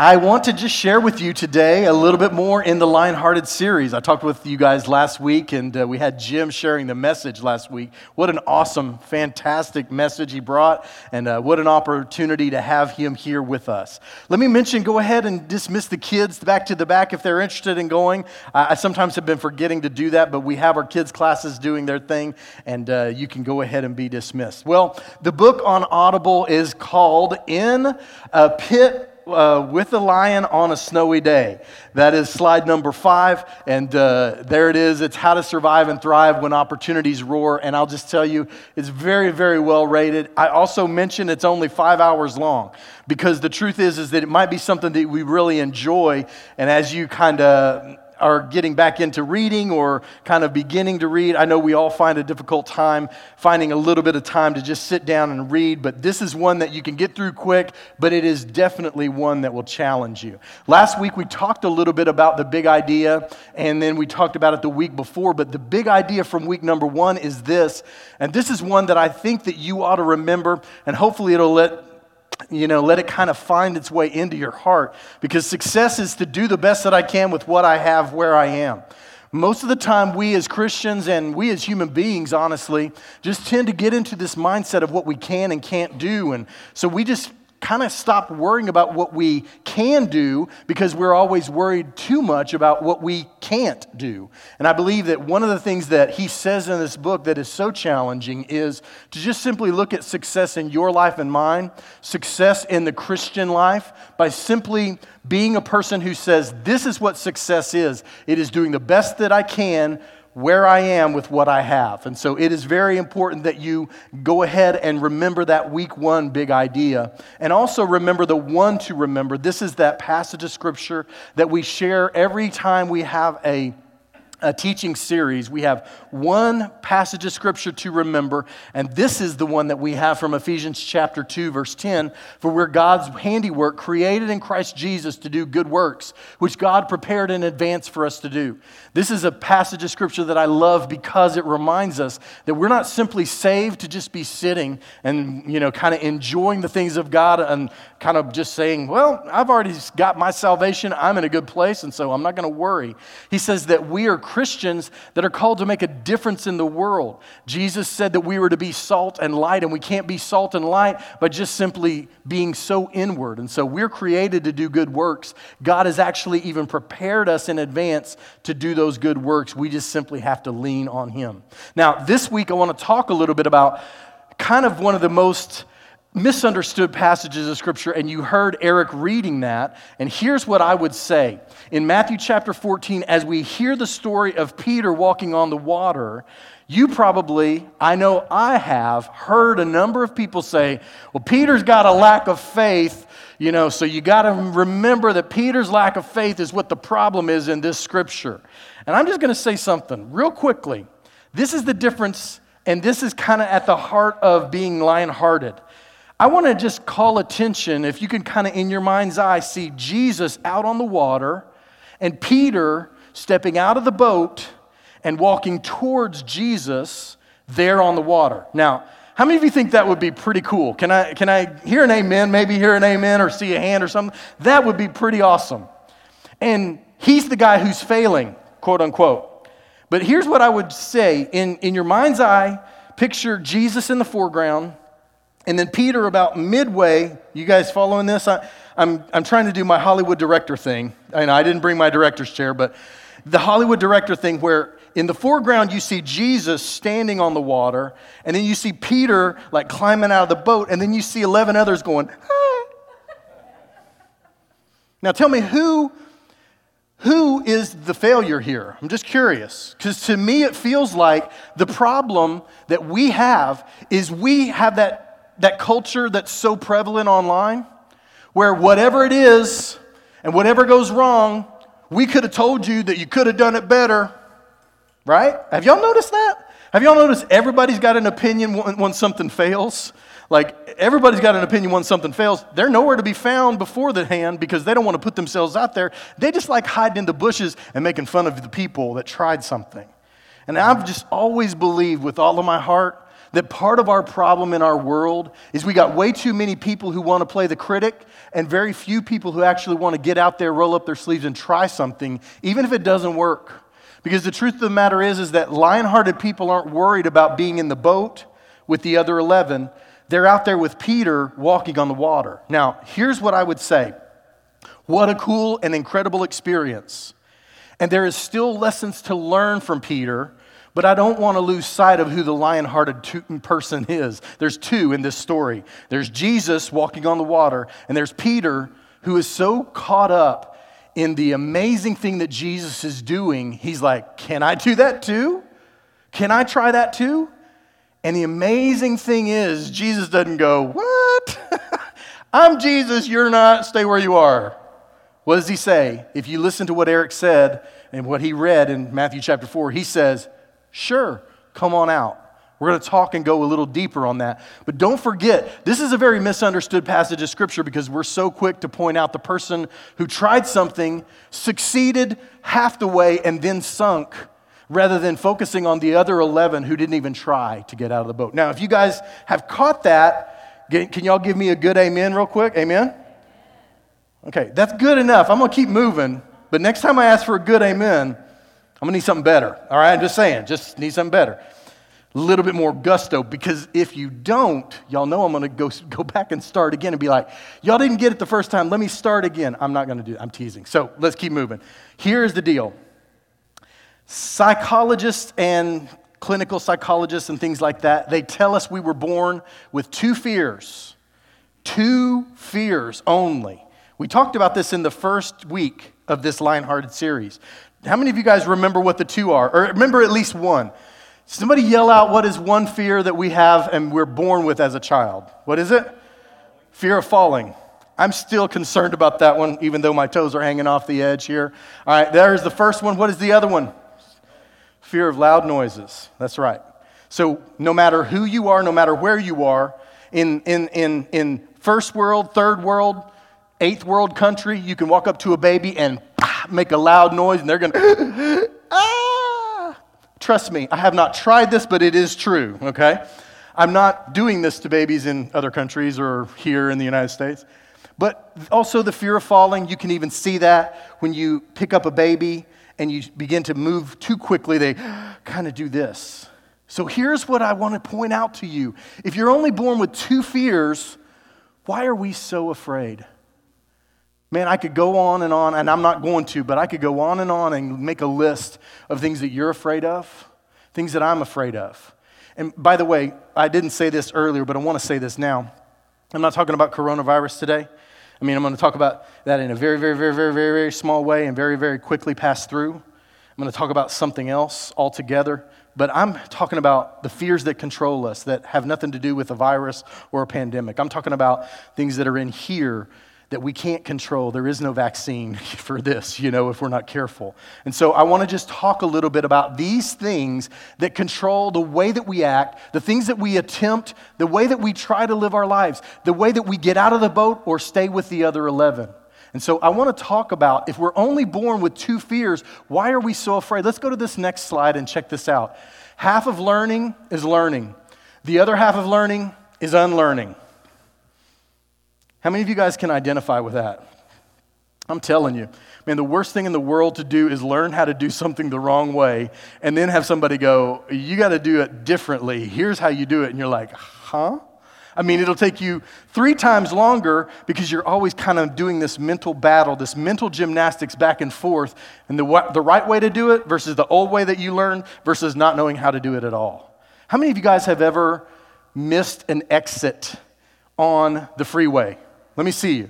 I want to just share with you today a little bit more in the Lionhearted series. I talked with you guys last week, and uh, we had Jim sharing the message last week. What an awesome, fantastic message he brought, and uh, what an opportunity to have him here with us. Let me mention go ahead and dismiss the kids back to the back if they're interested in going. I, I sometimes have been forgetting to do that, but we have our kids' classes doing their thing, and uh, you can go ahead and be dismissed. Well, the book on Audible is called In a Pit uh, with a lion on a snowy day. That is slide number five, and uh, there it is. It's how to survive and thrive when opportunities roar. And I'll just tell you, it's very, very well rated. I also mentioned it's only five hours long because the truth is, is that it might be something that we really enjoy. And as you kind of are getting back into reading or kind of beginning to read, I know we all find a difficult time finding a little bit of time to just sit down and read, but this is one that you can get through quick, but it is definitely one that will challenge you. Last week we talked a little bit about the big idea, and then we talked about it the week before, but the big idea from week number one is this, and this is one that I think that you ought to remember, and hopefully it'll let you know, let it kind of find its way into your heart because success is to do the best that I can with what I have where I am. Most of the time, we as Christians and we as human beings, honestly, just tend to get into this mindset of what we can and can't do. And so we just kind of stop worrying about what we can do because we're always worried too much about what we can't do. And I believe that one of the things that he says in this book that is so challenging is to just simply look at success in your life and mine, success in the Christian life, by simply being a person who says, This is what success is. It is doing the best that I can where I am with what I have. And so it is very important that you go ahead and remember that week one big idea. And also remember the one to remember. This is that passage of scripture that we share every time we have a a teaching series, we have one passage of scripture to remember, and this is the one that we have from Ephesians chapter 2, verse 10 For we're God's handiwork, created in Christ Jesus to do good works, which God prepared in advance for us to do. This is a passage of scripture that I love because it reminds us that we're not simply saved to just be sitting and, you know, kind of enjoying the things of God and kind of just saying, Well, I've already got my salvation, I'm in a good place, and so I'm not going to worry. He says that we are Christians that are called to make a difference in the world. Jesus said that we were to be salt and light, and we can't be salt and light by just simply being so inward. And so we're created to do good works. God has actually even prepared us in advance to do those good works. We just simply have to lean on Him. Now, this week I want to talk a little bit about kind of one of the most misunderstood passages of Scripture, and you heard Eric reading that. And here's what I would say in Matthew chapter 14, as we hear the story of Peter walking on the water, you probably, I know I have, heard a number of people say, well, Peter's got a lack of faith. You know, so you got to remember that Peter's lack of faith is what the problem is in this scripture. And I'm just going to say something real quickly. This is the difference, and this is kind of at the heart of being lion hearted. I want to just call attention, if you can kind of in your mind's eye see Jesus out on the water and Peter stepping out of the boat and walking towards Jesus there on the water. Now, how many of you think that would be pretty cool? Can I, can I hear an amen? Maybe hear an amen or see a hand or something? That would be pretty awesome. And he's the guy who's failing, quote unquote. But here's what I would say in, in your mind's eye, picture Jesus in the foreground and then Peter, about midway, you guys following this? I, I'm, I'm trying to do my Hollywood director thing. Know I didn't bring my director's chair, but the Hollywood director thing where in the foreground you see Jesus standing on the water, and then you see Peter like climbing out of the boat, and then you see 11 others going, ah. Now tell me who who is the failure here? I'm just curious. Because to me, it feels like the problem that we have is we have that that culture that's so prevalent online, where whatever it is and whatever goes wrong, we could have told you that you could have done it better, right? Have y'all noticed that? Have y'all noticed everybody's got an opinion when, something fails? Like, everybody's got an opinion when something fails. They're nowhere to be found before the hand because they don't want to put themselves out there. They just like hiding in the bushes and making fun of the people that tried something. And I've just always believed with all of my heart that part of our problem in our world is we got way too many people who want to play the critic and very few people who actually want to get out there, roll up their sleeves, and try something, even if it doesn't work. Because the truth of the matter is, is that lion-hearted people aren't worried about being in the boat with the other 11. They're out there with Peter walking on the water. Now, here's what I would say. What a cool and incredible experience. And there is still lessons to learn from Peter, but I don't want to lose sight of who the lion hearted person is. There's two in this story there's Jesus walking on the water, and there's Peter who is so caught up in the amazing thing that Jesus is doing. He's like, Can I do that too? Can I try that too? And the amazing thing is, Jesus doesn't go, What? I'm Jesus, you're not, stay where you are. What does he say? If you listen to what Eric said and what he read in Matthew chapter 4, he says, Sure, come on out. We're going to talk and go a little deeper on that. But don't forget, this is a very misunderstood passage of Scripture because we're so quick to point out the person who tried something, succeeded half the way, and then sunk, rather than focusing on the other 11 who didn't even try to get out of the boat. Now, if you guys have caught that, can y'all give me a good amen real quick? Amen? Okay, that's good enough. I'm going to keep moving, but next time I ask for a good amen, I'm to need something better. All right, I'm just saying, just need something better. A little bit more gusto, because if you don't, y'all know I'm to go, go back and start again and be like, y'all didn't get it the first time, let me start again. I'm not to do it, I'm teasing. So let's keep moving. Here's the deal psychologists and clinical psychologists and things like that, they tell us we were born with two fears, two fears only. We talked about this in the first week of this Lion-Hearted series. How many of you guys remember what the two are? Or remember at least one? Somebody yell out what is one fear that we have and we're born with as a child? What is it? Fear of falling. I'm still concerned about that one, even though my toes are hanging off the edge here. All right, there's the first one. What is the other one? Fear of loud noises. That's right. So, no matter who you are, no matter where you are, in, in, in, in first world, third world, eighth world country, you can walk up to a baby and make a loud noise and they're going to, ah! Trust me, I have not tried this, but it is true, okay? I'm not doing this to babies in other countries or here in the United States. But also the fear of falling, you can even see that when you pick up a baby and you begin to move too quickly, they kind of do this. So here's what I want to point out to you. If you're only born with two fears, why are we so afraid? Man, I could go on and on, and I'm not going to, but I could go on and on and make a list of things that you're afraid of, things that I'm afraid of. And by the way, I didn't say this earlier, but I want to say this now. I'm not talking about coronavirus today. I mean, I'm going to talk about that in a very, very, very, very, very, very small way and very, very quickly pass through. I'm going to talk about something else altogether. But I'm talking about the fears that control us that have nothing to do with a virus or a pandemic. I'm talking about things that are in here that we can't control. There is no vaccine for this, you know, if we're not careful. And so I want to just talk a little bit about these things that control the way that we act, the things that we attempt, the way that we try to live our lives, the way that we get out of the boat or stay with the other 11. And so I want to talk about if we're only born with two fears, why are we so afraid? Let's go to this next slide and check this out. Half of learning is learning, the other half of learning is unlearning. How many of you guys can identify with that? I'm telling you, man, the worst thing in the world to do is learn how to do something the wrong way and then have somebody go, You got to do it differently. Here's how you do it. And you're like, Huh? I mean, it'll take you three times longer because you're always kind of doing this mental battle, this mental gymnastics back and forth, and the, the right way to do it versus the old way that you learned versus not knowing how to do it at all. How many of you guys have ever missed an exit on the freeway? Let me see.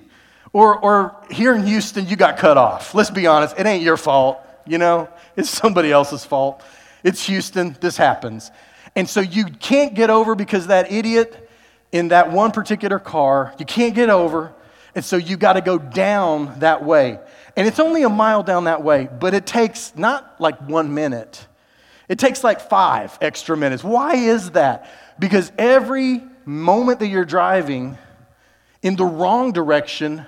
Or, or here in Houston, you got cut off. Let's be honest, it ain't your fault, you know? It's somebody else's fault. It's Houston, this happens. And so you can't get over because that idiot in that one particular car, you can't get over. And so you got to go down that way. And it's only a mile down that way, but it takes not like one minute, it takes like five extra minutes. Why is that? Because every moment that you're driving, in the wrong direction,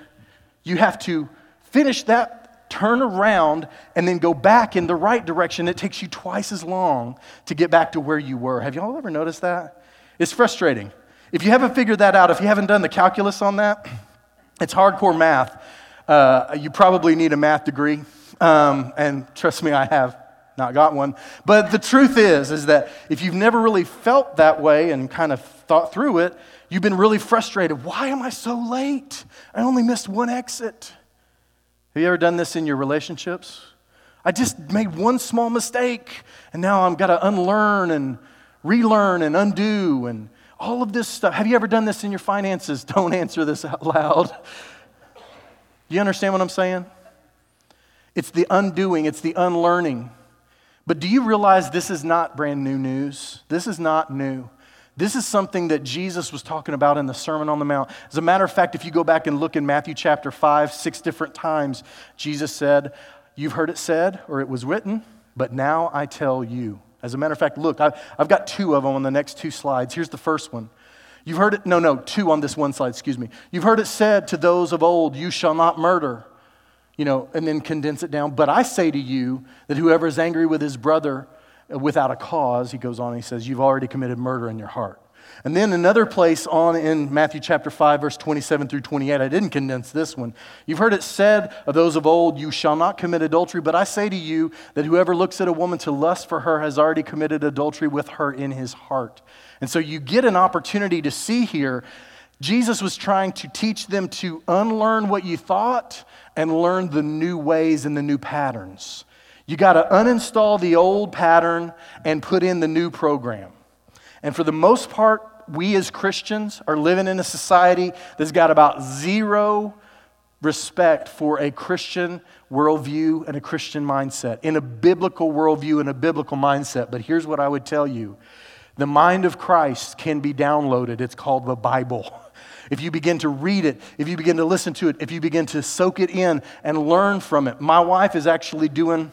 you have to finish that, turn around, and then go back in the right direction. It takes you twice as long to get back to where you were. Have y'all ever noticed that? It's frustrating. If you haven't figured that out, if you haven't done the calculus on that, it's hardcore math. Uh, you probably need a math degree. Um, and trust me, I have not got one. But the truth is, is that if you've never really felt that way and kind of thought through it, you've been really frustrated. Why am I so late? I only missed one exit. Have you ever done this in your relationships? I just made one small mistake, and now I've got to unlearn and relearn and undo and all of this stuff. Have you ever done this in your finances? Don't answer this out loud. Do you understand what I'm saying? It's the undoing, it's the unlearning. But do you realize this is not brand new news? This is not new. This is something that Jesus was talking about in the Sermon on the Mount. As a matter of fact, if you go back and look in Matthew chapter 5, six different times, Jesus said, You've heard it said, or it was written, but now I tell you. As a matter of fact, look, I've got two of them on the next two slides. Here's the first one. You've heard it, no, no, two on this one slide, excuse me. You've heard it said to those of old, You shall not murder you know, and then condense it down. But I say to you that whoever is angry with his brother without a cause, he goes on, he says, you've already committed murder in your heart. And then another place on in Matthew chapter 5, verse 27 through 28, I didn't condense this one. You've heard it said of those of old, You shall not commit adultery, but I say to you that whoever looks at a woman to lust for her has already committed adultery with her in his heart. And so you get an opportunity to see here, Jesus was trying to teach them to unlearn what you thought and learn the new ways and the new patterns. You got to uninstall the old pattern and put in the new program. And for the most part, we as Christians are living in a society that's got about zero respect for a Christian worldview and a Christian mindset, in a biblical worldview and a biblical mindset. But here's what I would tell you the mind of Christ can be downloaded. It's called the Bible. if you begin to read it, if you begin to listen to it, if you begin to soak it in and learn from it. My wife is actually doing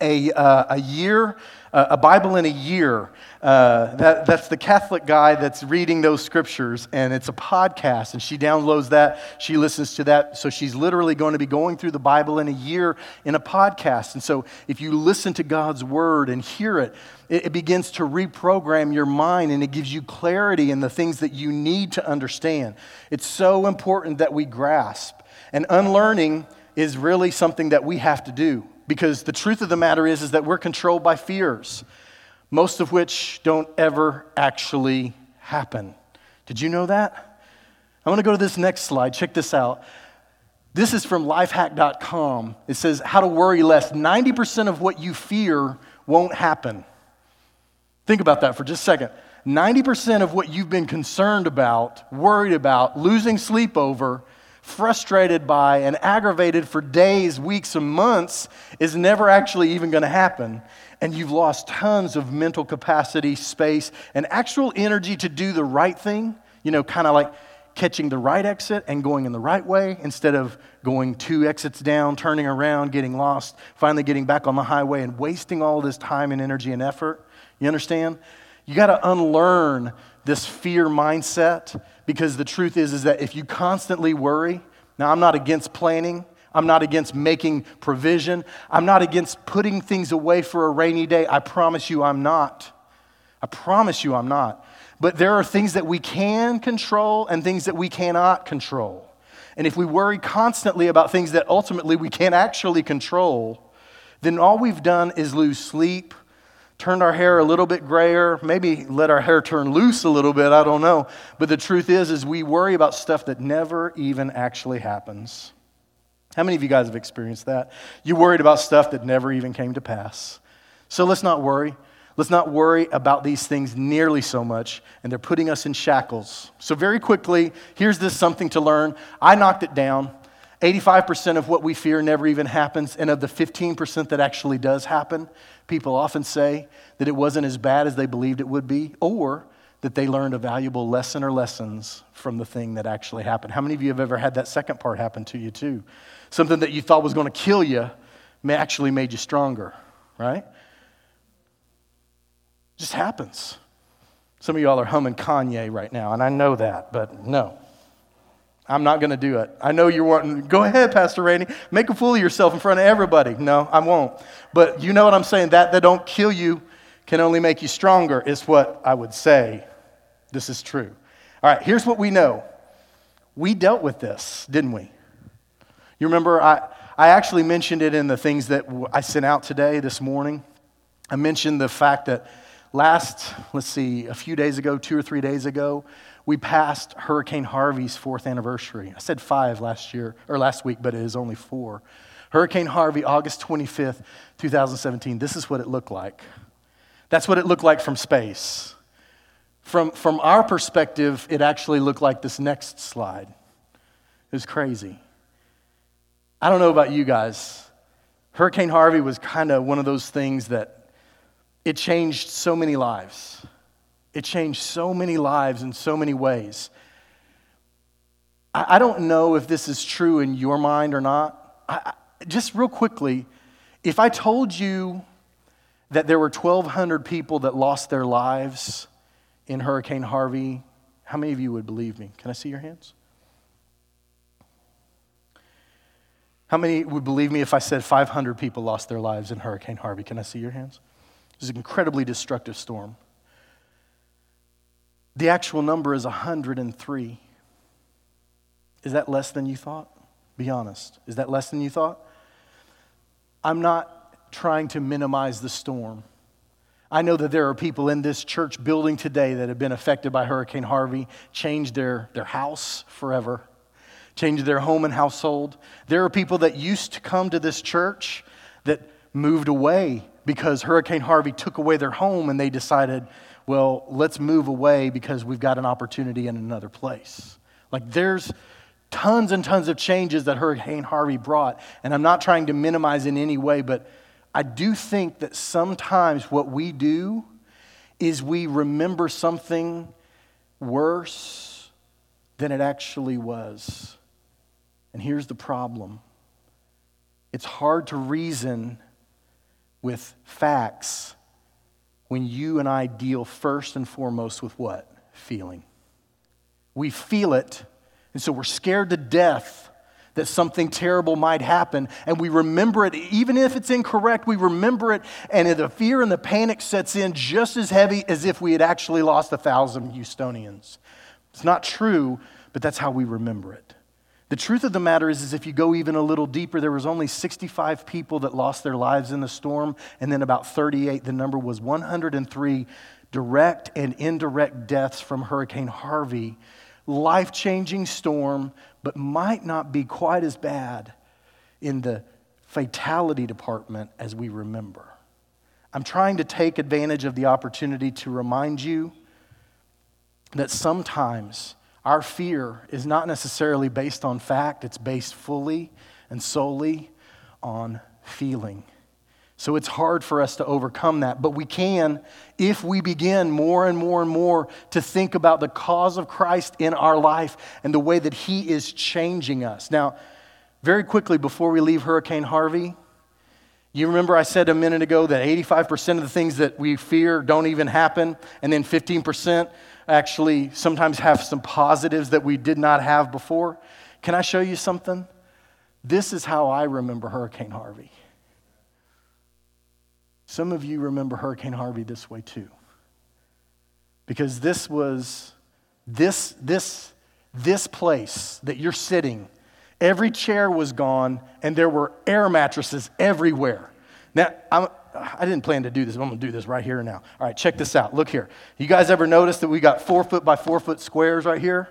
a, uh, a year, uh, a Bible in a year. Uh, that, that's the Catholic guy that's reading those scriptures, and it's a podcast, and she downloads that. She listens to that. So she's literally going to be going through the Bible in a year in a podcast. And so if you listen to God's word and hear it, it, it begins to reprogram your mind and it gives you clarity in the things that you need to understand. It's so important that we grasp. And unlearning is really something that we have to do because the truth of the matter is, is that we're controlled by fears most of which don't ever actually happen. Did you know that? I want to go to this next slide. Check this out. This is from lifehack.com. It says, How to worry less. 90% of what you fear won't happen. Think about that for just a second. 90% of what you've been concerned about, worried about, losing sleep over, frustrated by, and aggravated for days, weeks, and months is never actually even going to happen and you've lost tons of mental capacity, space, and actual energy to do the right thing, you know, kind of like catching the right exit and going in the right way instead of going two exits down, turning around, getting lost, finally getting back on the highway and wasting all this time and energy and effort. You understand? You got to unlearn this fear mindset because the truth is is that if you constantly worry, now I'm not against planning, I'm not against making provision. I'm not against putting things away for a rainy day. I promise you I'm not. I promise you I'm not. But there are things that we can control and things that we cannot control. And if we worry constantly about things that ultimately we can't actually control, then all we've done is lose sleep, turned our hair a little bit grayer, maybe let our hair turn loose a little bit, I don't know. But the truth is is we worry about stuff that never even actually happens. How many of you guys have experienced that? You worried about stuff that never even came to pass. So let's not worry. Let's not worry about these things nearly so much, and they're putting us in shackles. So, very quickly, here's this something to learn. I knocked it down. 85% of what we fear never even happens, and of the 15% that actually does happen, people often say that it wasn't as bad as they believed it would be, or that they learned a valuable lesson or lessons from the thing that actually happened. How many of you have ever had that second part happen to you, too? something that you thought was going to kill you may actually made you stronger, right? Just happens. Some of y'all are humming Kanye right now, and I know that, but no. I'm not going to do it. I know you're wanting, go ahead, Pastor Randy, make a fool of yourself in front of everybody. No, I won't. But you know what I'm saying? That that don't kill you can only make you stronger, is what I would say. This is true. All right, here's what we know we dealt with this, didn't we? You remember, I, I actually mentioned it in the things that I sent out today, this morning. I mentioned the fact that last, let's see, a few days ago, two or three days ago, we passed Hurricane Harvey's fourth anniversary. I said five last year, or last week, but it is only four. Hurricane Harvey, August 25th, 2017. This is what it looked like. That's what it looked like from space. From, from our perspective, it actually looked like this next slide. It was crazy. I don't know about you guys. Hurricane Harvey was kind of one of those things that it changed so many lives. It changed so many lives in so many ways. I, don't know if this is true in your mind or not. I, just real quickly, if I told you that there were 1,200 people that lost their lives in Hurricane Harvey, how many of you would believe me? Can I see your hands? How many would believe me if I said 500 people lost their lives in Hurricane Harvey? Can I see your hands? It was an incredibly destructive storm. The actual number is 103. Is that less than you thought? Be honest. Is that less than you thought? I'm not trying to minimize the storm. I know that there are people in this church building today that have been affected by Hurricane Harvey, changed their, their house forever, changed their home and household. There are people that used to come to this church that moved away because Hurricane Harvey took away their home and they decided, well, let's move away because we've got an opportunity in another place. Like there's tons and tons of changes that Hurricane Harvey brought, and I'm not trying to minimize in any way, but I do think that sometimes what we do is we remember something worse than it actually was. And here's the problem it's hard to reason with facts when you and I deal first and foremost with what? Feeling. We feel it, and so we're scared to death that something terrible might happen, and we remember it, even if it's incorrect, we remember it, and the fear and the panic sets in just as heavy as if we had actually lost a thousand Houstonians. It's not true, but that's how we remember it. The truth of the matter is, is if you go even a little deeper, there was only 65 people that lost their lives in the storm, and then about 38, the number was 103 direct and indirect deaths from Hurricane Harvey. Life changing storm but might not be quite as bad in the fatality department as we remember. I'm trying to take advantage of the opportunity to remind you that sometimes our fear is not necessarily based on fact, it's based fully and solely on feeling. So it's hard for us to overcome that, but we can if we begin more and more and more to think about the cause of Christ in our life and the way that He is changing us. Now, very quickly before we leave Hurricane Harvey, you remember I said a minute ago that 85% of the things that we fear don't even happen, and then 15% actually sometimes have some positives that we did not have before. Can I show you something? This is how I remember Hurricane Harvey. Some of you remember Hurricane Harvey this way too. Because this was this this this place that you're sitting, every chair was gone and there were air mattresses everywhere. Now, I'm, I didn't plan to do this, but I'm gonna do this right here and now. All right, check this out. Look here. You guys ever notice that we got four foot by four foot squares right here?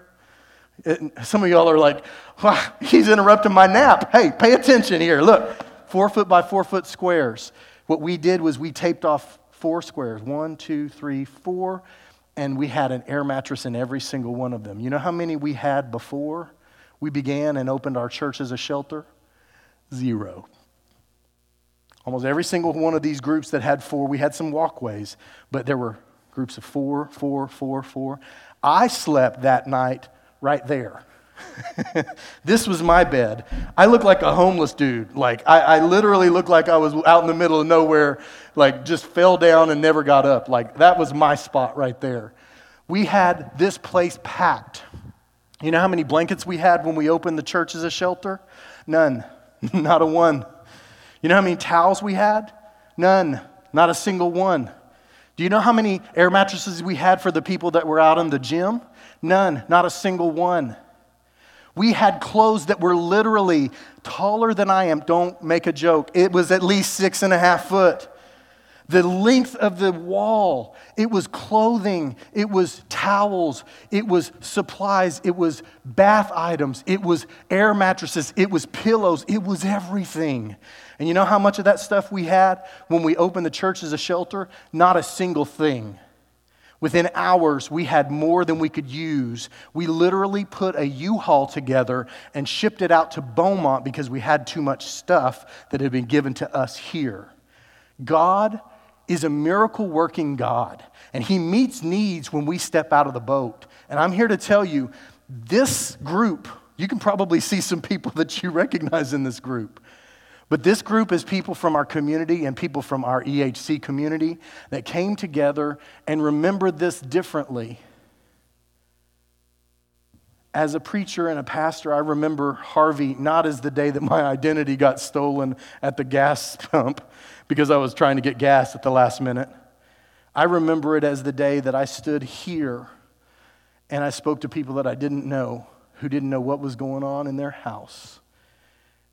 It, some of y'all are like, wow, he's interrupting my nap. Hey, pay attention here. Look, four foot by four foot squares. What we did was we taped off four squares one, two, three, four, and we had an air mattress in every single one of them. You know how many we had before we began and opened our church as a shelter? Zero. Almost every single one of these groups that had four, we had some walkways, but there were groups of four, four, four, four. I slept that night right there. this was my bed. I looked like a homeless dude. Like, I, I, literally looked like I was out in the middle of nowhere, like, just fell down and never got up. Like, that was my spot right there. We had this place packed. You know how many blankets we had when we opened the church as a shelter? None. Not a one. You know how many towels we had? None. Not a single one. Do you know how many air mattresses we had for the people that were out in the gym? None, not a single one. We had clothes that were literally taller than I am. Don't make a joke. It was at least six and a half foot. The length of the wall, it was clothing, it was towels, it was supplies, it was bath items, it was air mattresses, it was pillows, it was everything. And you know how much of that stuff we had when we opened the church as a shelter? Not a single thing. Within hours, we had more than we could use. We literally put a U Haul together and shipped it out to Beaumont because we had too much stuff that had been given to us here. God is a miracle working God, and He meets needs when we step out of the boat. And I'm here to tell you this group, you can probably see some people that you recognize in this group. But this group is people from our community and people from our EHC community that came together and remembered this differently. As a preacher and a pastor, I remember Harvey not as the day that my identity got stolen at the gas pump, because I was trying to get gas at the last minute. I remember it as the day that I stood here and I spoke to people that I didn't know, who didn't know what was going on in their house.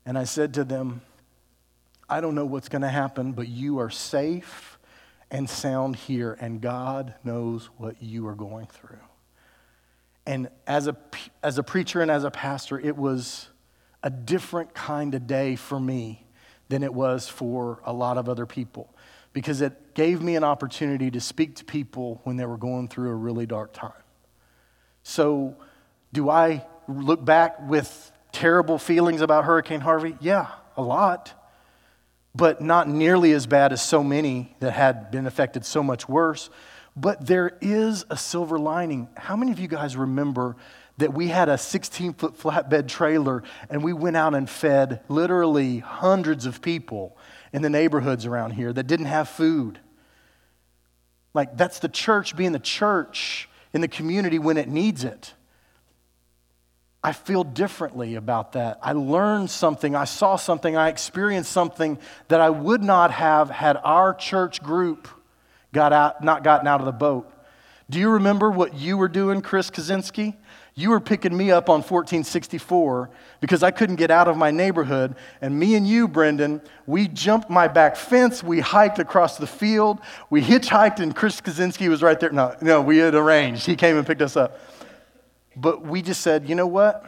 And I said to them, I don't know what's going to happen, but you are safe and sound here, and God knows what you are going through. And as a, as a preacher and as a pastor, it was a different kind of day for me than it was for a lot of other people because it gave me an opportunity to speak to people when they were going through a really dark time. So, do I look back with terrible feelings about Hurricane Harvey? Yeah, a lot. But not nearly as bad as so many that had been affected so much worse. But there is a silver lining. How many of you guys remember that we had a 16 foot flatbed trailer and we went out and fed literally hundreds of people in the neighborhoods around here that didn't have food. Like, that's the church being the church in the community when it needs it. I feel differently about that. I learned something, I saw something, I experienced something that I would not have had our church group got out, not gotten out of the boat. Do you remember what you were doing, Chris Kaczynski? You were picking me up on 1464 because I couldn't get out of my neighborhood. And me and you, Brendan, we jumped my back fence. We hiked across the field. We hitchhiked, and Chris Kaczynski was right there. No, no, we had arranged. He came and picked us up. But we just said, you know what?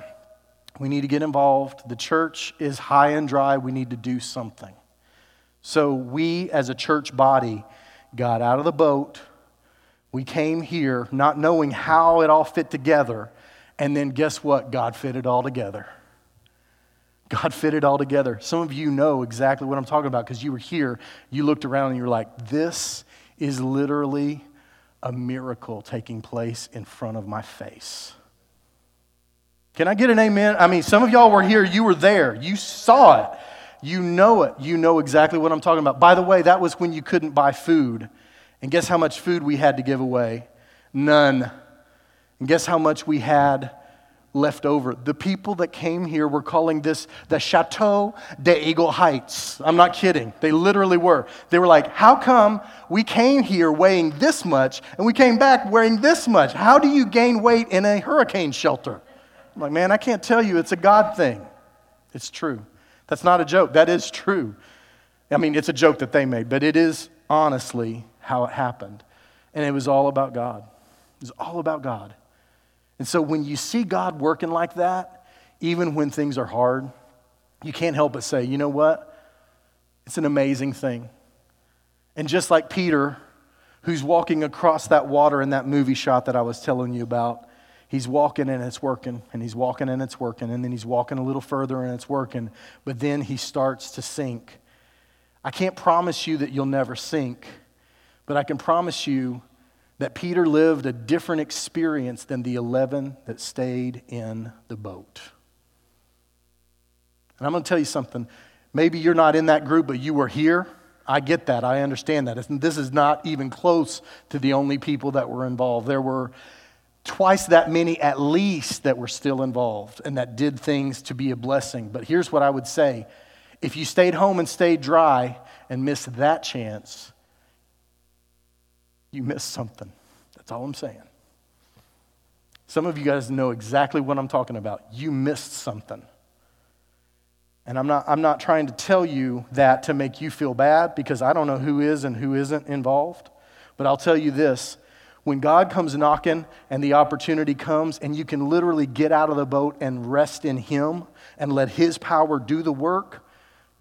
We need to get involved. The church is high and dry. We need to do something. So we, as a church body, got out of the boat. We came here not knowing how it all fit together and then guess what? God fit it all together. God fit it all together. Some of you know exactly what I'm talking about because you were here. You looked around and you were like, this is literally a miracle taking place in front of my face. Can I get an amen? I mean, some of y'all were here, you were there, you saw it, you know it, you know exactly what I'm talking about. By the way, that was when you couldn't buy food. And guess how much food we had to give away? None. And guess how much we had left over? The people that came here were calling this the Chateau de Eagle Heights. I'm not kidding. They literally were. They were like, How come we came here weighing this much and we came back weighing this much? How do you gain weight in a hurricane shelter? I'm like, Man, I can't tell you. It's a God thing. It's true. That's not a joke. That is true. I mean, it's a joke that they made, but it is honestly how it happened. And it was all about God. It was all about God. And so when you see God working like that, even when things are hard, you can't help but say, you know what? It's an amazing thing. And just like Peter, who's walking across that water in that movie shot that I was telling you about, he's walking and it's working, and he's walking and it's working, and then he's walking a little further and it's working, but then he starts to sink. I can't promise you that you'll never sink, but I can promise you that Peter lived a different experience than the 11 that stayed in the boat. And I'm going to tell you something. Maybe you're not in that group, but you were here. I get that. I understand that. This is not even close to the only people that were involved. There were twice that many, at least, that were still involved and that did things to be a blessing. But here's what I would say if you stayed home and stayed dry and missed that chance, you missed something. That's all I'm saying. Some of you guys know exactly what I'm talking about. You missed something. And I'm not, I'm not trying to tell you that to make you feel bad because I don't know who is and who isn't involved. But I'll tell you this when God comes knocking and the opportunity comes, and you can literally get out of the boat and rest in Him and let His power do the work,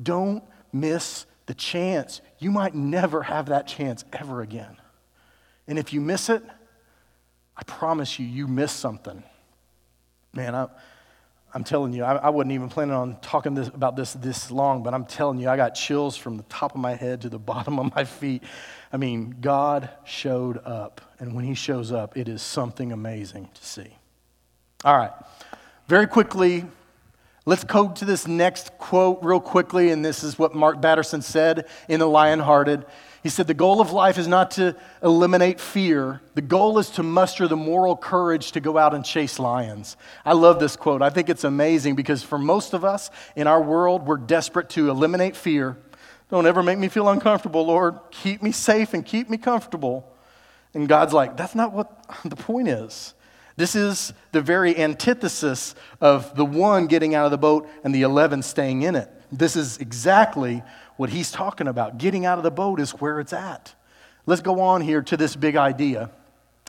don't miss the chance. You might never have that chance ever again. And if you miss it, I promise you, you miss something. Man, I, I'm telling you, I, I wasn't even planning on talking this, about this this long, but I'm telling you, I got chills from the top of my head to the bottom of my feet. I mean, God showed up. And when He shows up, it is something amazing to see. All right, very quickly, let's go to this next quote real quickly. And this is what Mark Batterson said in The Lionhearted. He said, The goal of life is not to eliminate fear. The goal is to muster the moral courage to go out and chase lions. I love this quote. I think it's amazing because for most of us in our world, we're desperate to eliminate fear. Don't ever make me feel uncomfortable, Lord. Keep me safe and keep me comfortable. And God's like, That's not what the point is. This is the very antithesis of the one getting out of the boat and the 11 staying in it. This is exactly what he's talking about. Getting out of the boat is where it's at. Let's go on here to this big idea.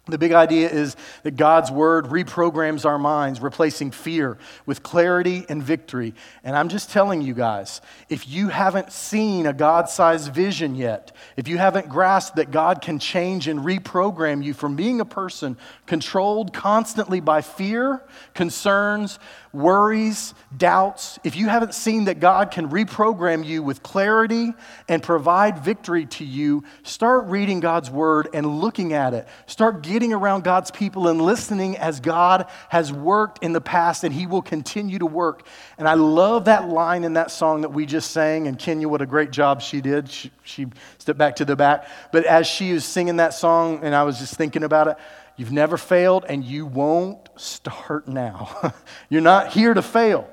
The big idea is that God's word reprograms our minds, replacing fear with clarity and victory. And I'm just telling you guys, if you haven't seen a God sized vision yet, if you haven't grasped that God can change and reprogram you from being a person controlled constantly by fear, concerns, worries, doubts, if you haven't seen that God can reprogram you with clarity and provide victory to you, start reading God's word and looking at it. Start getting around God's people and listening as God has worked in the past and he will continue to work. And I love that line in that song that we just sang. And Kenya, what a great job she did. She, she stepped back to the back. But as she was singing that song, and I was just thinking about it, You've never failed, and you won't start now. You're not here to fail.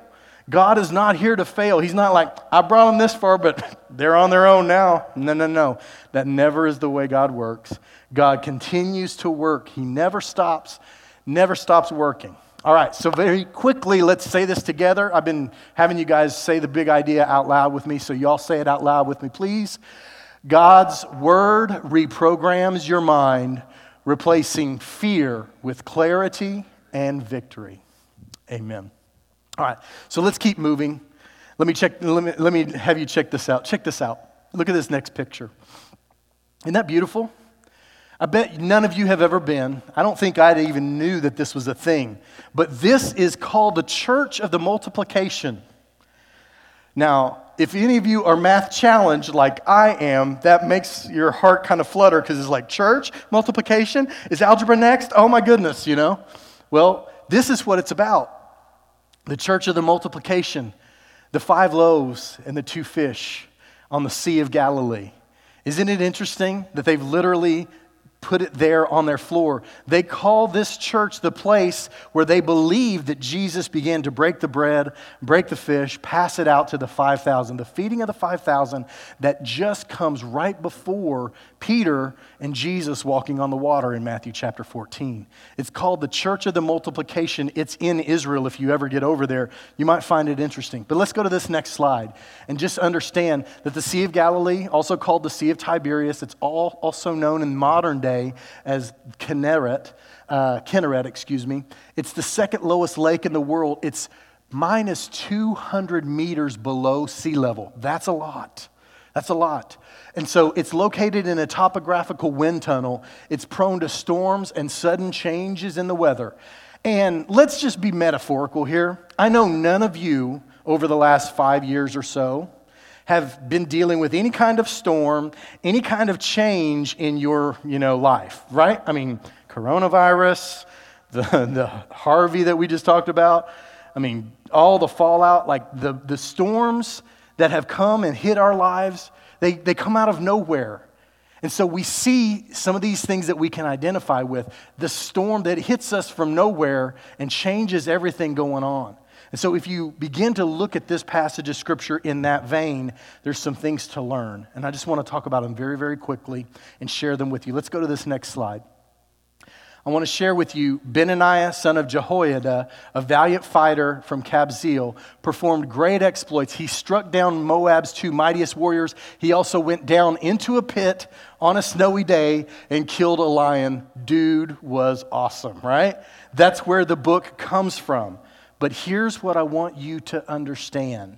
God is not here to fail. He's not like, I brought them this far, but they're on their own now. No, no, no. That never is the way God works. God continues to work, He never stops, never stops working. All right, so very quickly, let's say this together. I've been having you guys say the big idea out loud with me, so y'all say it out loud with me, please. God's word reprograms your mind replacing fear with clarity and victory. Amen. All right, so let's keep moving. Let me, check, let, me, let me have you check this out. Check this out. Look at this next picture. Isn't that beautiful? I bet none of you have ever been. I don't think I even knew that this was a thing. But this is called the Church of the Multiplication. Now, if any of you are math challenged like I am, that makes your heart kind of flutter because it's like church, multiplication, is algebra next? Oh my goodness, you know? Well, this is what it's about the church of the multiplication, the five loaves and the two fish on the Sea of Galilee. Isn't it interesting that they've literally put it there on their floor. They call this church the place where they believe that Jesus began to break the bread, break the fish, pass it out to the 5,000. The feeding of the 5,000 that just comes right before Peter and Jesus walking on the water in Matthew chapter 14. It's called the Church of the Multiplication. It's in Israel. If you ever get over there, you might find it interesting. But let's go to this next slide and just understand that the Sea of Galilee, also called the Sea of Tiberias, it's all also known in modern day as Kinneret, uh, Kinneret, excuse me. It's the second lowest lake in the world. It's minus 200 meters below sea level. That's a lot. That's a lot. And so it's located in a topographical wind tunnel. It's prone to storms and sudden changes in the weather. And let's just be metaphorical here. I know none of you over the last five years or so have been dealing with any kind of storm, any kind of change in your you know, life, right? I mean, coronavirus, the, the Harvey that we just talked about, I mean, all the fallout, like the, the storms that have come and hit our lives, they, they come out of nowhere. And so we see some of these things that we can identify with the storm that hits us from nowhere and changes everything going on. And so, if you begin to look at this passage of Scripture in that vein, there's some things to learn. And I just want to talk about them very, very quickly and share them with you. Let's go to this next slide. I want to share with you Benaiah, son of Jehoiada, a valiant fighter from Kabzeel, performed great exploits. He struck down Moab's two mightiest warriors. He also went down into a pit on a snowy day and killed a lion. Dude was awesome, right? That's where the book comes from. But here's what I want you to understand.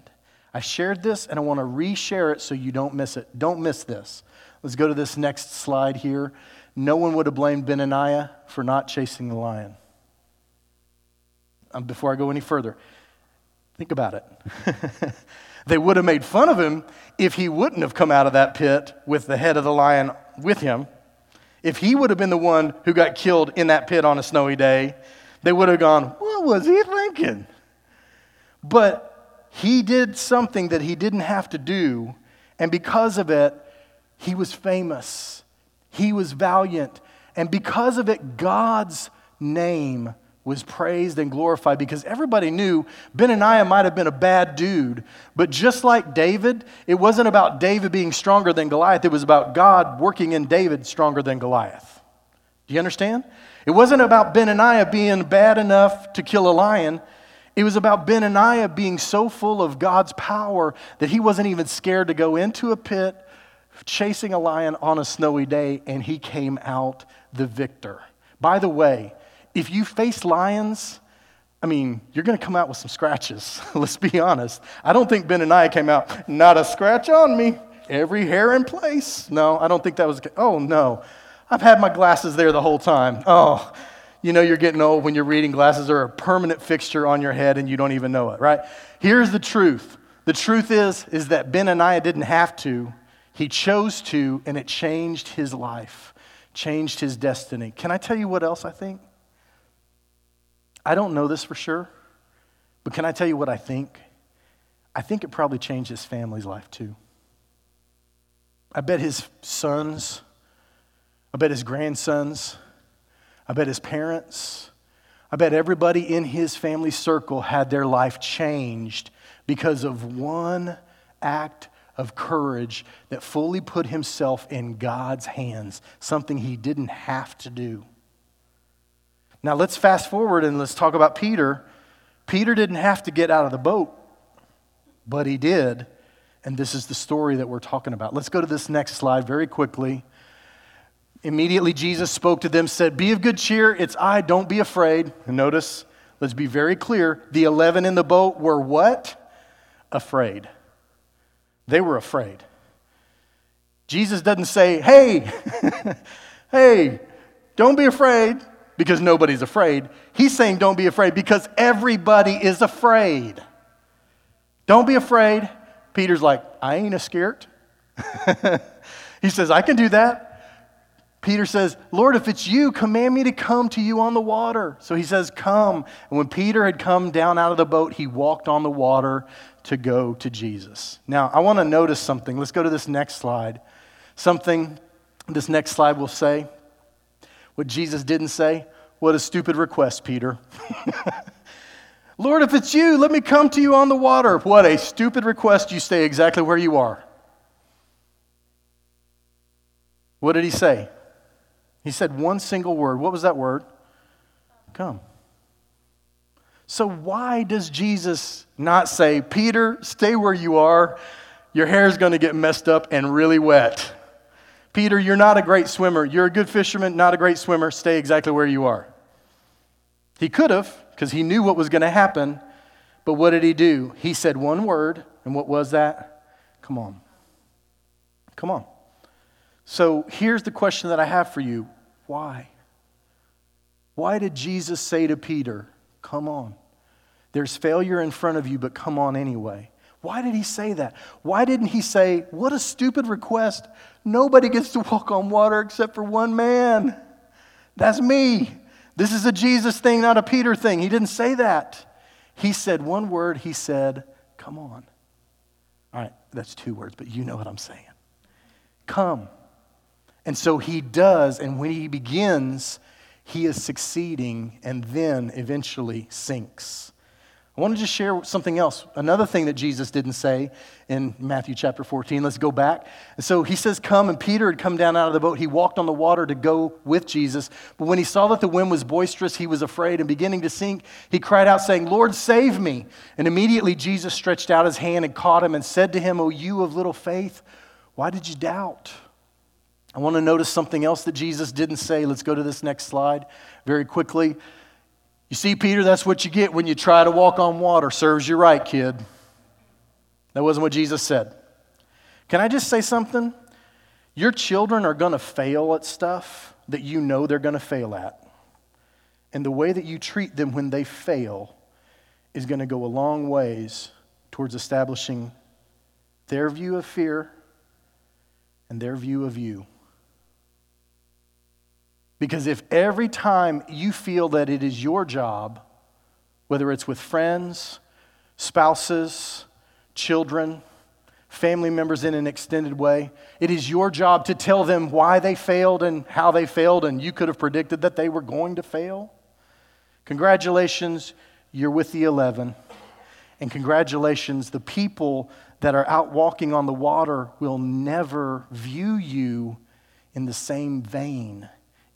I shared this and I want to reshare it so you don't miss it. Don't miss this. Let's go to this next slide here. No one would have blamed Benaiah for not chasing the lion. Um, before I go any further, think about it. they would have made fun of him if he wouldn't have come out of that pit with the head of the lion with him. If he would have been the one who got killed in that pit on a snowy day, they would have gone, What was he thinking? But he did something that he didn't have to do, and because of it, he was famous. He was valiant. And because of it, God's name was praised and glorified because everybody knew Benaiah might have been a bad dude, but just like David, it wasn't about David being stronger than Goliath, it was about God working in David stronger than Goliath. Do you understand? It wasn't about Benaiah being bad enough to kill a lion. It was about Benaiah being so full of God's power that he wasn't even scared to go into a pit chasing a lion on a snowy day, and he came out the victor. By the way, if you face lions, I mean, you're going to come out with some scratches. Let's be honest. I don't think Benaiah came out, not a scratch on me, every hair in place. No, I don't think that was, oh no. I've had my glasses there the whole time. Oh, you know you're getting old when you're reading glasses are a permanent fixture on your head and you don't even know it, right? Here's the truth. The truth is, is that Benaiah didn't have to. He chose to, and it changed his life, changed his destiny. Can I tell you what else I think? I don't know this for sure, but can I tell you what I think? I think it probably changed his family's life too. I bet his sons, I bet his grandsons, I bet his parents, I bet everybody in his family circle had their life changed because of one act of courage that fully put himself in God's hands, something he didn't have to do. Now let's fast forward and let's talk about Peter. Peter didn't have to get out of the boat, but he did. And this is the story that we're talking about. Let's go to this next slide very quickly. Immediately, Jesus spoke to them, said, Be of good cheer. It's I. Don't be afraid. And notice, let's be very clear. The 11 in the boat were what? Afraid. They were afraid. Jesus doesn't say, Hey, hey, don't be afraid because nobody's afraid. He's saying, Don't be afraid because everybody is afraid. Don't be afraid. Peter's like, I ain't a scared. he says, I can do that. Peter says, Lord, if it's you, command me to come to you on the water. So he says, Come. And when Peter had come down out of the boat, he walked on the water to go to Jesus. Now, I want to notice something. Let's go to this next slide. Something this next slide will say. What Jesus didn't say. What a stupid request, Peter. Lord, if it's you, let me come to you on the water. What a stupid request. You stay exactly where you are. What did he say? He said one single word. What was that word? Come. So, why does Jesus not say, Peter, stay where you are? Your hair is going to get messed up and really wet. Peter, you're not a great swimmer. You're a good fisherman, not a great swimmer. Stay exactly where you are. He could have, because he knew what was going to happen. But what did he do? He said one word, and what was that? Come on. Come on. So here's the question that I have for you why? Why did Jesus say to Peter, Come on? There's failure in front of you, but come on anyway. Why did he say that? Why didn't he say, What a stupid request? Nobody gets to walk on water except for one man. That's me. This is a Jesus thing, not a Peter thing. He didn't say that. He said one word. He said, Come on. All right, that's two words, but you know what I'm saying. Come. And so he does, and when he begins, he is succeeding and then eventually sinks. I want to share something else. Another thing that Jesus didn't say in Matthew chapter 14. Let's go back. And so he says, Come, and Peter had come down out of the boat. He walked on the water to go with Jesus. But when he saw that the wind was boisterous, he was afraid, and beginning to sink, he cried out, saying, Lord, save me. And immediately Jesus stretched out his hand and caught him and said to him, O you of little faith, why did you doubt? I want to notice something else that Jesus didn't say. Let's go to this next slide very quickly. You see, Peter, that's what you get when you try to walk on water. Serves you right, kid. That wasn't what Jesus said. Can I just say something? Your children are going to fail at stuff that you know they're going to fail at. And the way that you treat them when they fail is going to go a long ways towards establishing their view of fear and their view of you. Because if every time you feel that it is your job, whether it's with friends, spouses, children, family members in an extended way, it is your job to tell them why they failed and how they failed, and you could have predicted that they were going to fail. Congratulations, you're with the 11. And congratulations, the people that are out walking on the water will never view you in the same vein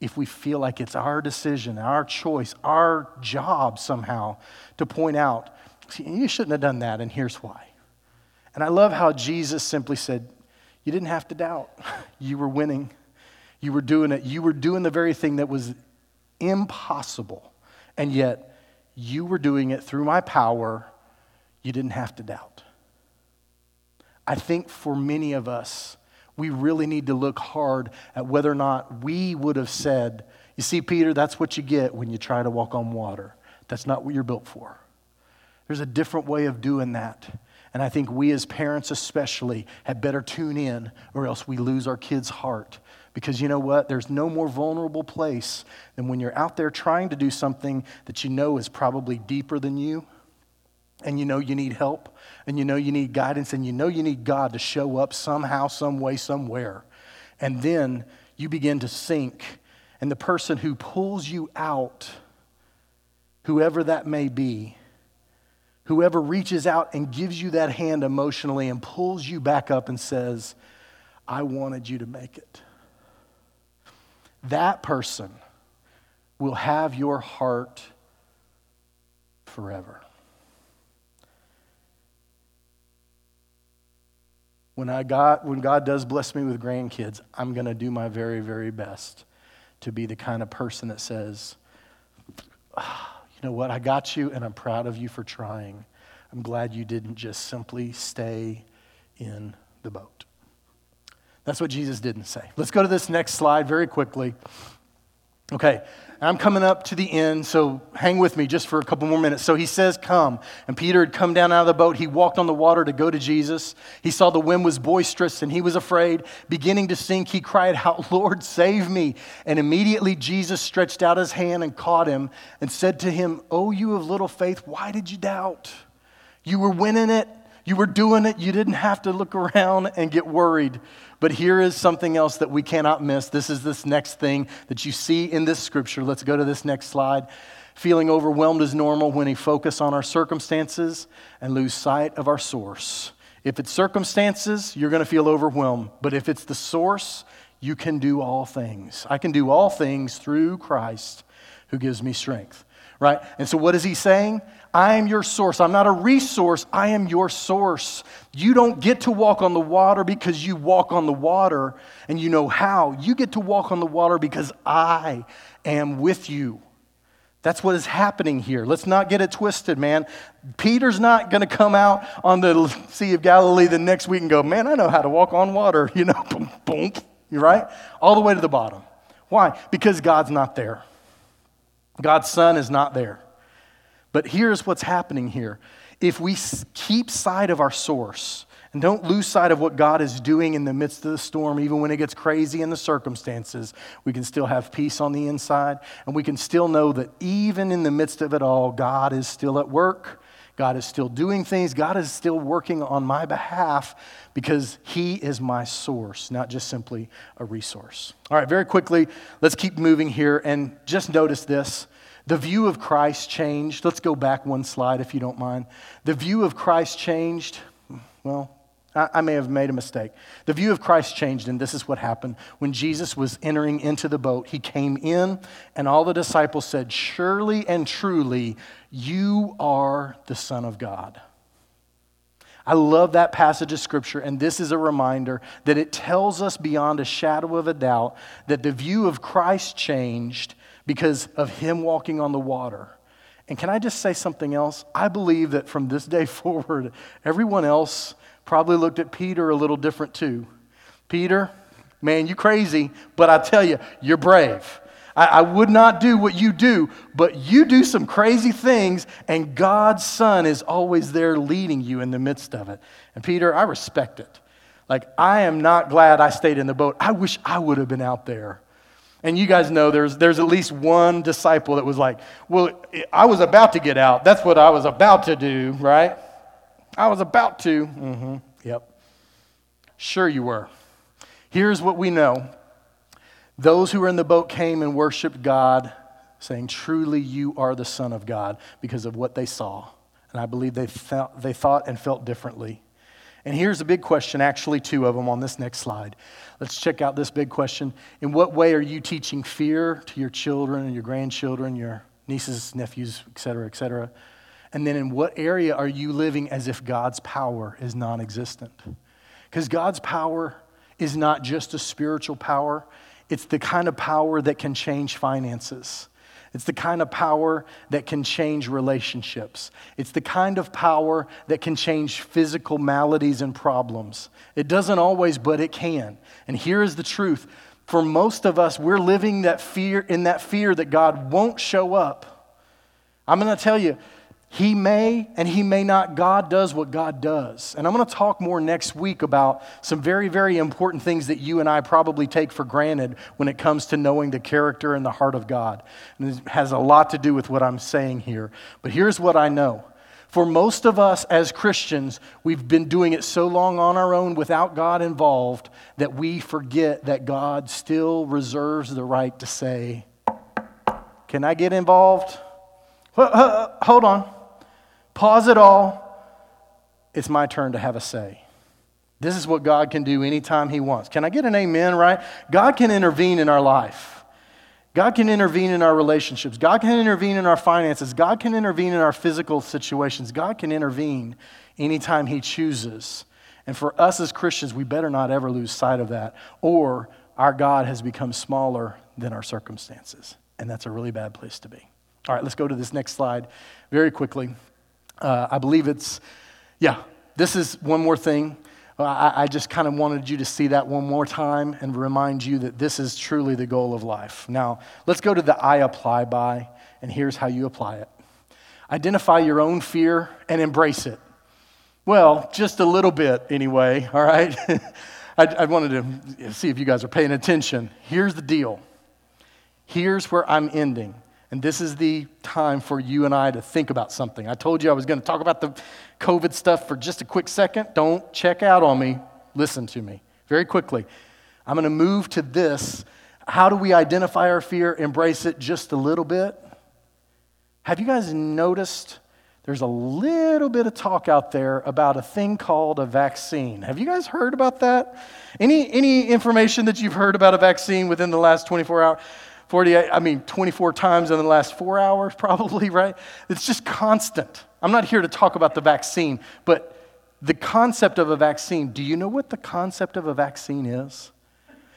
if we feel like it's our decision, our choice, our job somehow to point out, you shouldn't have done that, and here's why. And I love how Jesus simply said, You didn't have to doubt. You were winning. You were doing it. You were doing the very thing that was impossible. And yet, you were doing it through my power. You didn't have to doubt. I think for many of us, we really need to look hard at whether or not we would have said, You see, Peter, that's what you get when you try to walk on water. That's not what you're built for. There's a different way of doing that. And I think we as parents, especially, had better tune in or else we lose our kids' heart. Because you know what? There's no more vulnerable place than when you're out there trying to do something that you know is probably deeper than you and you know you need help, and you know you need guidance, and you know you need God to show up somehow, some way, somewhere. And then you begin to sink, and the person who pulls you out, whoever that may be, whoever reaches out and gives you that hand emotionally and pulls you back up and says, I wanted you to make it. That person will have your heart forever. When, I got, when God does bless me with grandkids, I'm going to do my very, very best to be the kind of person that says, oh, you know what, I got you, and I'm proud of you for trying. I'm glad you didn't just simply stay in the boat. That's what Jesus didn't say. Let's go to this next slide very quickly. Okay, I'm coming up to the end, so hang with me just for a couple more minutes. So he says, Come. And Peter had come down out of the boat. He walked on the water to go to Jesus. He saw the wind was boisterous and he was afraid. Beginning to sink, he cried out, Lord, save me. And immediately Jesus stretched out his hand and caught him and said to him, Oh, you of little faith, why did you doubt? You were winning it. You were doing it. You didn't have to look around and get worried. But here is something else that we cannot miss. This is this next thing that you see in this scripture. Let's go to this next slide. Feeling overwhelmed is normal when we focus on our circumstances and lose sight of our source. If it's circumstances, you're going to feel overwhelmed. But if it's the source, you can do all things. I can do all things through Christ who gives me strength. Right? And so, what is he saying? I am your source. I'm not a resource. I am your source. You don't get to walk on the water because you walk on the water and you know how. You get to walk on the water because I am with you. That's what is happening here. Let's not get it twisted, man. Peter's not going to come out on the Sea of Galilee the next week and go, man, I know how to walk on water. You know, boom, boom, You right? All the way to the bottom. Why? Because God's not there. God's Son is not there. But here's what's happening here. If we keep sight of our source and don't lose sight of what God is doing in the midst of the storm, even when it gets crazy in the circumstances, we can still have peace on the inside. And we can still know that even in the midst of it all, God is still at work. God is still doing things. God is still working on my behalf because He is my source, not just simply a resource. All right, very quickly, let's keep moving here and just notice this The view of Christ changed. Let's go back one slide if you don't mind. The view of Christ changed. Well, I, may have made a mistake. The view of Christ changed, and this is what happened. When Jesus was entering into the boat, he came in, and all the disciples said, Surely and truly, you are the Son of God. I love that passage of Scripture, and this is a reminder that it tells us beyond a shadow of a doubt that the view of Christ changed because of him walking on the water. And can I just say something else? I believe that from this day forward, everyone else probably looked at Peter a little different too. Peter, man, you crazy, but I tell you, you're brave. I, I, would not do what you do, but you do some crazy things, and God's Son is always there leading you in the midst of it. And Peter, I respect it. Like, I am not glad I stayed in the boat. I wish I would have been out there. And you guys know there's, there's at least one disciple that was like, Well, I was about to get out. That's what I was about to do, right? I was about to. Mm-hmm. Yep. Sure, you were. Here's what we know those who were in the boat came and worshiped God, saying, Truly, you are the Son of God, because of what they saw. And I believe they, felt, they thought and felt differently. And here's a big question, actually, two of them on this next slide. Let's check out this big question. In what way are you teaching fear to your children and your grandchildren, your nieces, nephews, et cetera, et cetera? And then in what area are you living as if God's power is non existent? Because God's power is not just a spiritual power, it's the kind of power that can change finances. It's the kind of power that can change relationships. It's the kind of power that can change physical maladies and problems. It doesn't always, but it can. And here is the truth. For most of us, we're living that fear in that fear that God won't show up. I'm going to tell you, he may and he may not. God does what God does. And I'm going to talk more next week about some very, very important things that you and I probably take for granted when it comes to knowing the character and the heart of God. And it has a lot to do with what I'm saying here. But here's what I know. For most of us as Christians, we've been doing it so long on our own without God involved that we forget that God still reserves the right to say, Can I get involved? Hold on. Pause it all. It's my turn to have a say. This is what God can do anytime He wants. Can I get an amen, right? God can intervene in our life. God can intervene in our relationships. God can intervene in our finances. God can intervene in our physical situations. God can intervene anytime He chooses. And for us as Christians, we better not ever lose sight of that, or our God has become smaller than our circumstances. And that's a really bad place to be. All right, let's go to this next slide very quickly. Uh, I believe it's, yeah, this is one more thing. Uh, I, I just kind of wanted you to see that one more time and remind you that this is truly the goal of life. Now, let's go to the I apply by, and here's how you apply it identify your own fear and embrace it. Well, just a little bit anyway, all right? I, I wanted to see if you guys are paying attention. Here's the deal. Here's where I'm ending. And this is the time for you and I to think about something. I told you I was going to talk about the COVID stuff for just a quick second. Don't check out on me. Listen to me very quickly. I'm going to move to this. How do we identify our fear, embrace it just a little bit? Have you guys noticed there's a little bit of talk out there about a thing called a vaccine? Have you guys heard about that? Any, any information that you've heard about a vaccine within the last 24 hours? 48, I mean, 24 times in the last four hours, probably, right? It's just constant. I'm not here to talk about the vaccine, but the concept of a vaccine do you know what the concept of a vaccine is?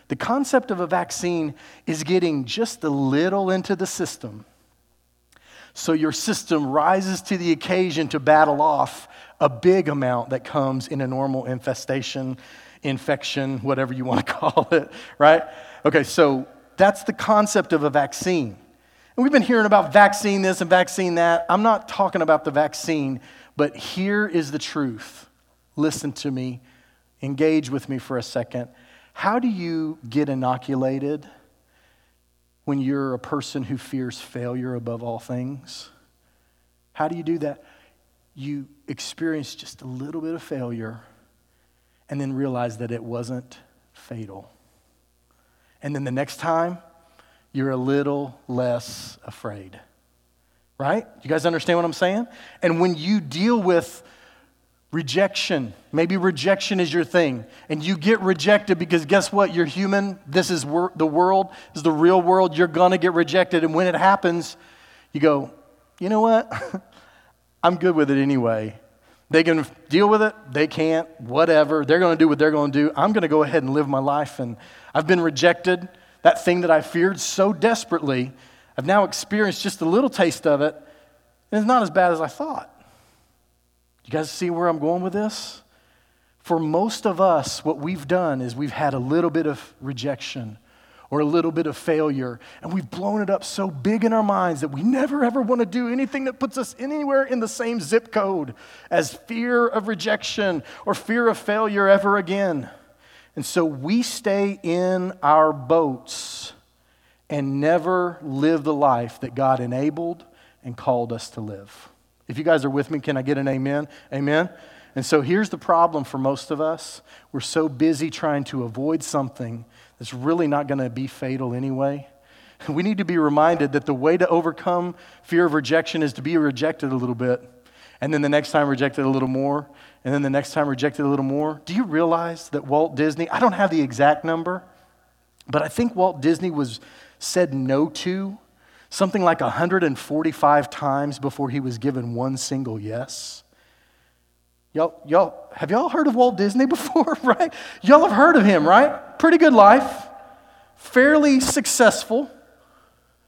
The concept of a vaccine is getting just a little into the system so your system rises to the occasion to battle off a big amount that comes in a normal infestation, infection, whatever you want to call it, right? Okay, so that's the concept of a vaccine. And we've been hearing about vaccine this and vaccine that. I'm not talking about the vaccine, but here is the truth. Listen to me, engage with me for a second. How do you get inoculated when you're a person who fears failure above all things? How do you do that? You experience just a little bit of failure and then realize that it wasn't fatal. And then the next time, you're a little less afraid. right? You guys understand what I'm saying? And when you deal with rejection, maybe rejection is your thing, and you get rejected because guess what? You're human. This is wor- the world, this is the real world. You're going to get rejected. And when it happens, you go, you know what? I'm good with it anyway. They can deal with it, they can't, whatever. They're going to do what they're going to do. I'm going to go ahead and live my life. And I've been rejected. That thing that I feared so desperately, I've now experienced just a little taste of it, and it's not as bad as I thought. You guys see where I'm going with this? For most of us, what we've done is we've had a little bit of rejection or a little bit of failure, and we've blown it up so big in our minds that we never ever want to do anything that puts us anywhere in the same zip code as fear of rejection or fear of failure ever again. And so we stay in our boats and never live the life that God enabled and called us to live. If you guys are with me, can I get an amen? Amen. And so here's the problem for most of us. We're so busy trying to avoid something that's really not going to be fatal anyway. We need to be reminded that the way to overcome fear of rejection is to be rejected a little bit, and then the next time rejected a little more, and then the next time rejected a little more. Do you realize that Walt Disney, I don't have the exact number, but I think Walt Disney was said no to something like 145 times before he was given one single yes. Y'all, y'all, have y'all heard of Walt Disney before, right? Y'all have heard of him, right? Pretty good life, fairly successful,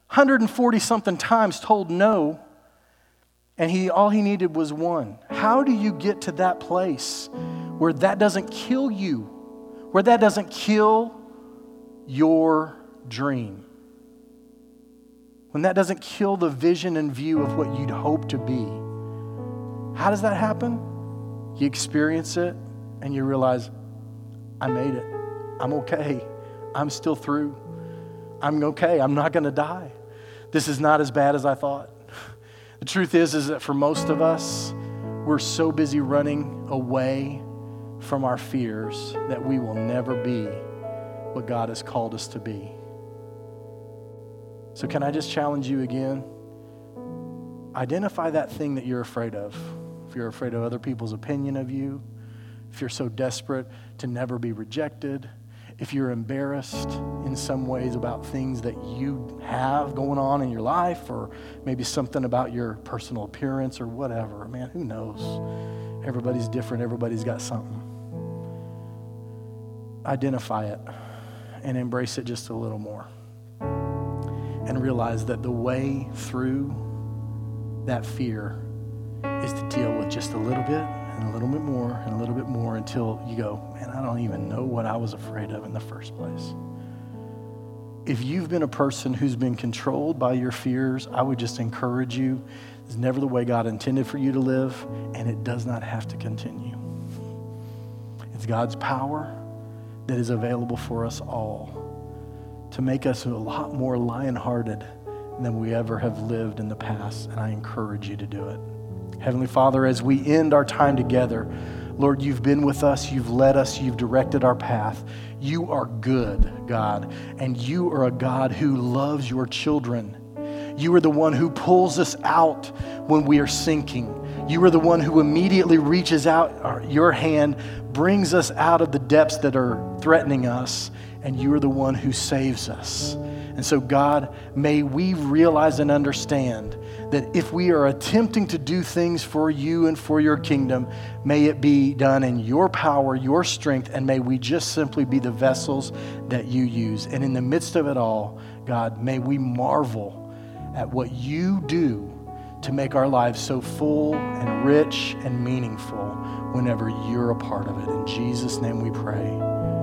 140 something times told no, and he, all he needed was one. How do you get to that place where that doesn't kill you, where that doesn't kill your dream? When that doesn't kill the vision and view of what you'd hope to be? How does that happen? You experience it and you realize, I made it. I'm okay. I'm still through. I'm okay. I'm not going to die. This is not as bad as I thought. The truth is is that for most of us, we're so busy running away from our fears that we will never be what God has called us to be. So can I just challenge you again? Identify that thing that you're afraid of if you're afraid of other people's opinion of you, if you're so desperate to never be rejected, if you're embarrassed in some ways about things that you have going on in your life, or maybe something about your personal appearance or whatever, man, who knows? Everybody's different, everybody's got something. Identify it and embrace it just a little more. And realize that the way through that fear is to deal with just a little bit and a little bit more and a little bit more until you go, man, I don't even know what I was afraid of in the first place. If you've been a person who's been controlled by your fears, I would just encourage you. It's never the way God intended for you to live, and it does not have to continue. It's God's power that is available for us all to make us a lot more lion hearted than we ever have lived in the past, and I encourage you to do it. Heavenly Father, as we end our time together, Lord, you've been with us, you've led us, you've directed our path. You are good, God, and you are a God who loves your children. You are the one who pulls us out when we are sinking. You are the one who immediately reaches out uh, your hand, brings us out of the depths that are threatening us, and you are the one who saves us. And so, God, may we realize and understand that if we are attempting to do things for you and for your kingdom, may it be done in your power, your strength, and may we just simply be the vessels that you use. And in the midst of it all, God, may we marvel at what you do to make our lives so full and rich and meaningful whenever you're a part of it. In Jesus' name we pray.